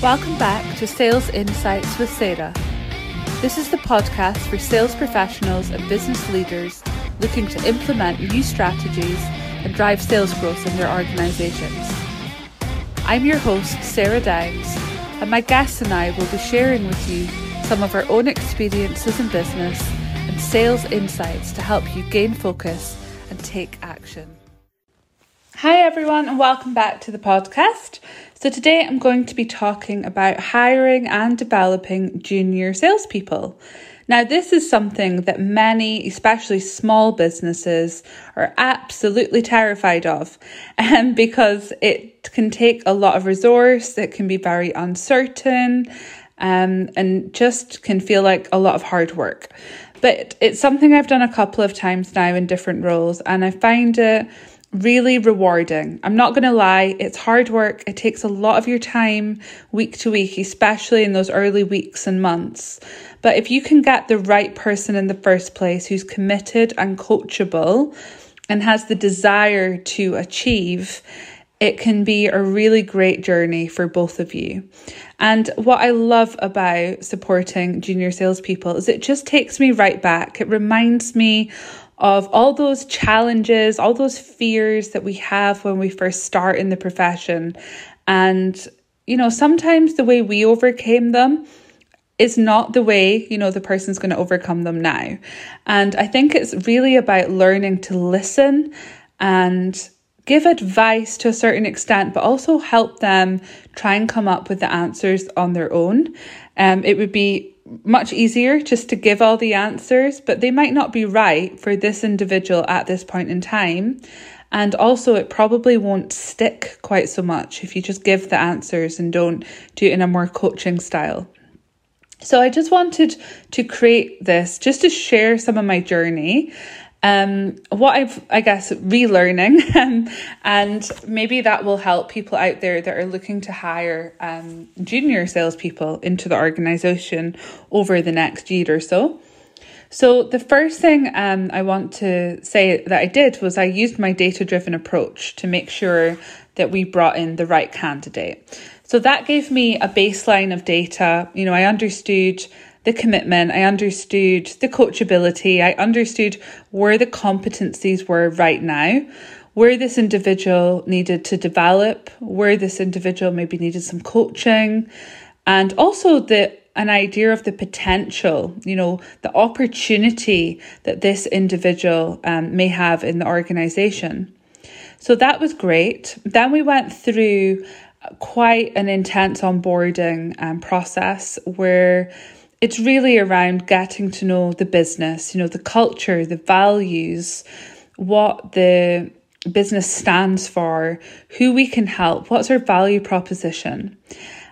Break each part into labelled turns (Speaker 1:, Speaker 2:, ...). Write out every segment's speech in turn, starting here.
Speaker 1: Welcome back to Sales Insights with Sarah. This is the podcast for sales professionals and business leaders looking to implement new strategies and drive sales growth in their organisations. I'm your host, Sarah Downs, and my guests and I will be sharing with you some of our own experiences in business and sales insights to help you gain focus and take action. Hi, everyone, and welcome back to the podcast. So, today I'm going to be talking about hiring and developing junior salespeople. Now, this is something that many, especially small businesses, are absolutely terrified of um, because it can take a lot of resource, it can be very uncertain, um, and just can feel like a lot of hard work. But it's something I've done a couple of times now in different roles, and I find it really rewarding. I'm not going to lie, it's hard work. It takes a lot of your time week to week, especially in those early weeks and months. But if you can get the right person in the first place who's committed and coachable and has the desire to achieve, it can be a really great journey for both of you. And what I love about supporting junior salespeople is it just takes me right back. It reminds me of all those challenges, all those fears that we have when we first start in the profession. And, you know, sometimes the way we overcame them is not the way, you know, the person's going to overcome them now. And I think it's really about learning to listen and give advice to a certain extent, but also help them try and come up with the answers on their own. Um, it would be much easier just to give all the answers, but they might not be right for this individual at this point in time. And also, it probably won't stick quite so much if you just give the answers and don't do it in a more coaching style. So, I just wanted to create this just to share some of my journey um, what I've, I guess, relearning, um, and maybe that will help people out there that are looking to hire um, junior salespeople into the organization over the next year or so. So, the first thing um, I want to say that I did was I used my data driven approach to make sure that we brought in the right candidate. So, that gave me a baseline of data. You know, I understood the commitment, I understood the coachability, I understood where the competencies were right now, where this individual needed to develop, where this individual maybe needed some coaching, and also the an idea of the potential, you know, the opportunity that this individual um, may have in the organization. So that was great. Then we went through quite an intense onboarding um, process where it's really around getting to know the business, you know, the culture, the values, what the business stands for, who we can help, what's our value proposition.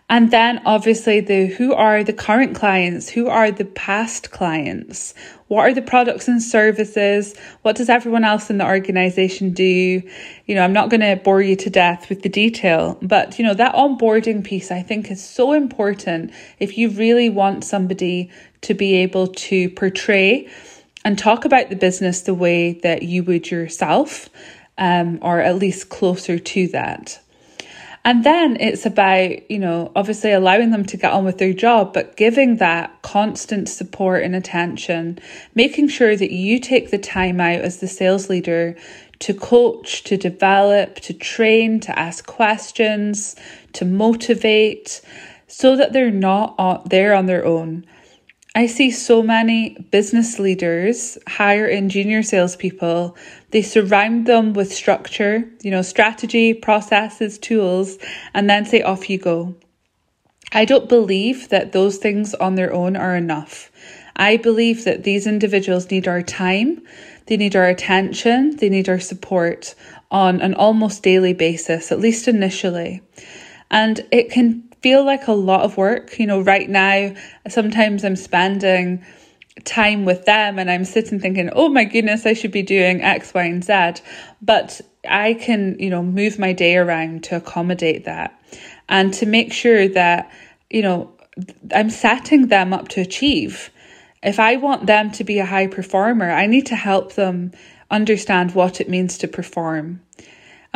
Speaker 1: And then obviously the who are the current clients, who are the past clients, what are the products and services, what does everyone else in the organization do? You know, I'm not going to bore you to death with the detail, but you know, that onboarding piece I think is so important if you really want somebody to be able to portray and talk about the business the way that you would yourself, um, or at least closer to that. And then it's about, you know, obviously allowing them to get on with their job, but giving that constant support and attention, making sure that you take the time out as the sales leader to coach, to develop, to train, to ask questions, to motivate, so that they're not there on their own. I see so many business leaders hire in junior salespeople. They surround them with structure, you know, strategy, processes, tools, and then say, off you go. I don't believe that those things on their own are enough. I believe that these individuals need our time, they need our attention, they need our support on an almost daily basis, at least initially. And it can feel like a lot of work. You know, right now, sometimes I'm spending time with them and I'm sitting thinking, oh my goodness, I should be doing X, Y, and Z. But I can, you know, move my day around to accommodate that and to make sure that, you know, I'm setting them up to achieve. If I want them to be a high performer, I need to help them understand what it means to perform.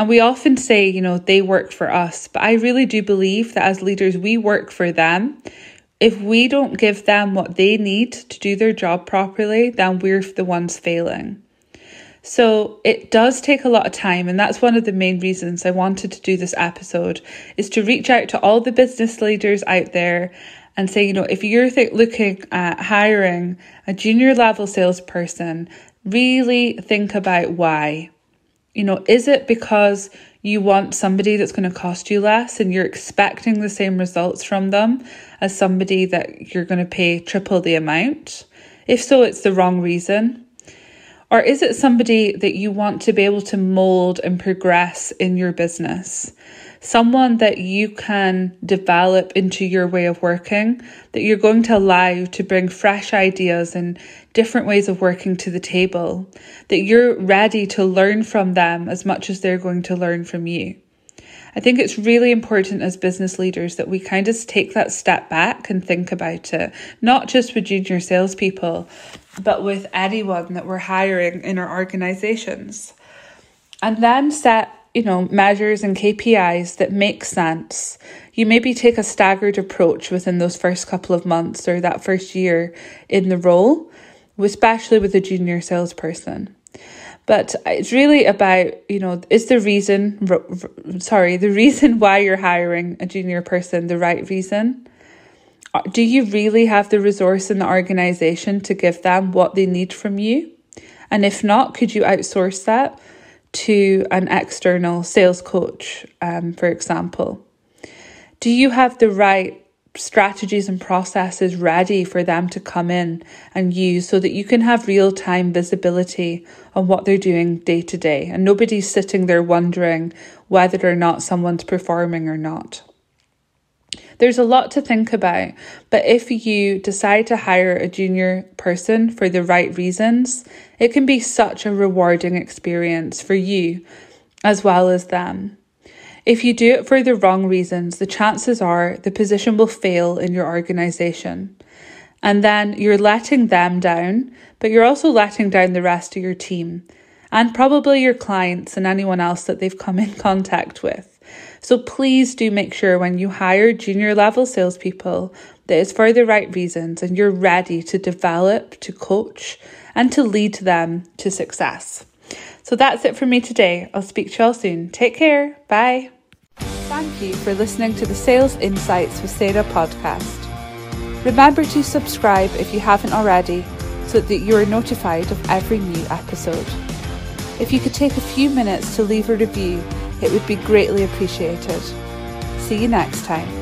Speaker 1: And we often say, you know, they work for us, but I really do believe that as leaders, we work for them. If we don't give them what they need to do their job properly, then we're the ones failing. So it does take a lot of time, and that's one of the main reasons I wanted to do this episode is to reach out to all the business leaders out there and say, you know, if you're th- looking at hiring a junior level salesperson, really think about why. You know, is it because you want somebody that's going to cost you less and you're expecting the same results from them as somebody that you're going to pay triple the amount? If so, it's the wrong reason. Or is it somebody that you want to be able to mold and progress in your business? Someone that you can develop into your way of working, that you're going to allow to bring fresh ideas and different ways of working to the table, that you're ready to learn from them as much as they're going to learn from you. I think it's really important as business leaders that we kind of take that step back and think about it, not just with junior salespeople, but with anyone that we're hiring in our organizations. And then set, you know, measures and KPIs that make sense. You maybe take a staggered approach within those first couple of months or that first year in the role, especially with a junior salesperson. But it's really about, you know, is the reason, sorry, the reason why you're hiring a junior person the right reason? Uh, do you really have the resource in the organization to give them what they need from you? And if not, could you outsource that to an external sales coach, um, for example? Do you have the right strategies and processes ready for them to come in and use so that you can have real time visibility on what they're doing day to day and nobody's sitting there wondering whether or not someone's performing or not. There's a lot to think about, but if you decide to hire a junior person for the right reasons, it can be such a rewarding experience for you as well as them. If you do it for the wrong reasons, the chances are the position will fail in your organisation. And then you're letting them down, but you're also letting down the rest of your team and probably your clients and anyone else that they've come in contact with. So please do make sure when you hire junior level salespeople that it's for the right reasons and you're ready to develop, to coach, and to lead them to success. So that's it for me today. I'll speak to you all soon. Take care. Bye. Thank you for listening to the Sales Insights with Sarah podcast. Remember to subscribe if you haven't already so that you are notified of every new episode. If you could take a few minutes to leave a review, it would be greatly appreciated. See you next time.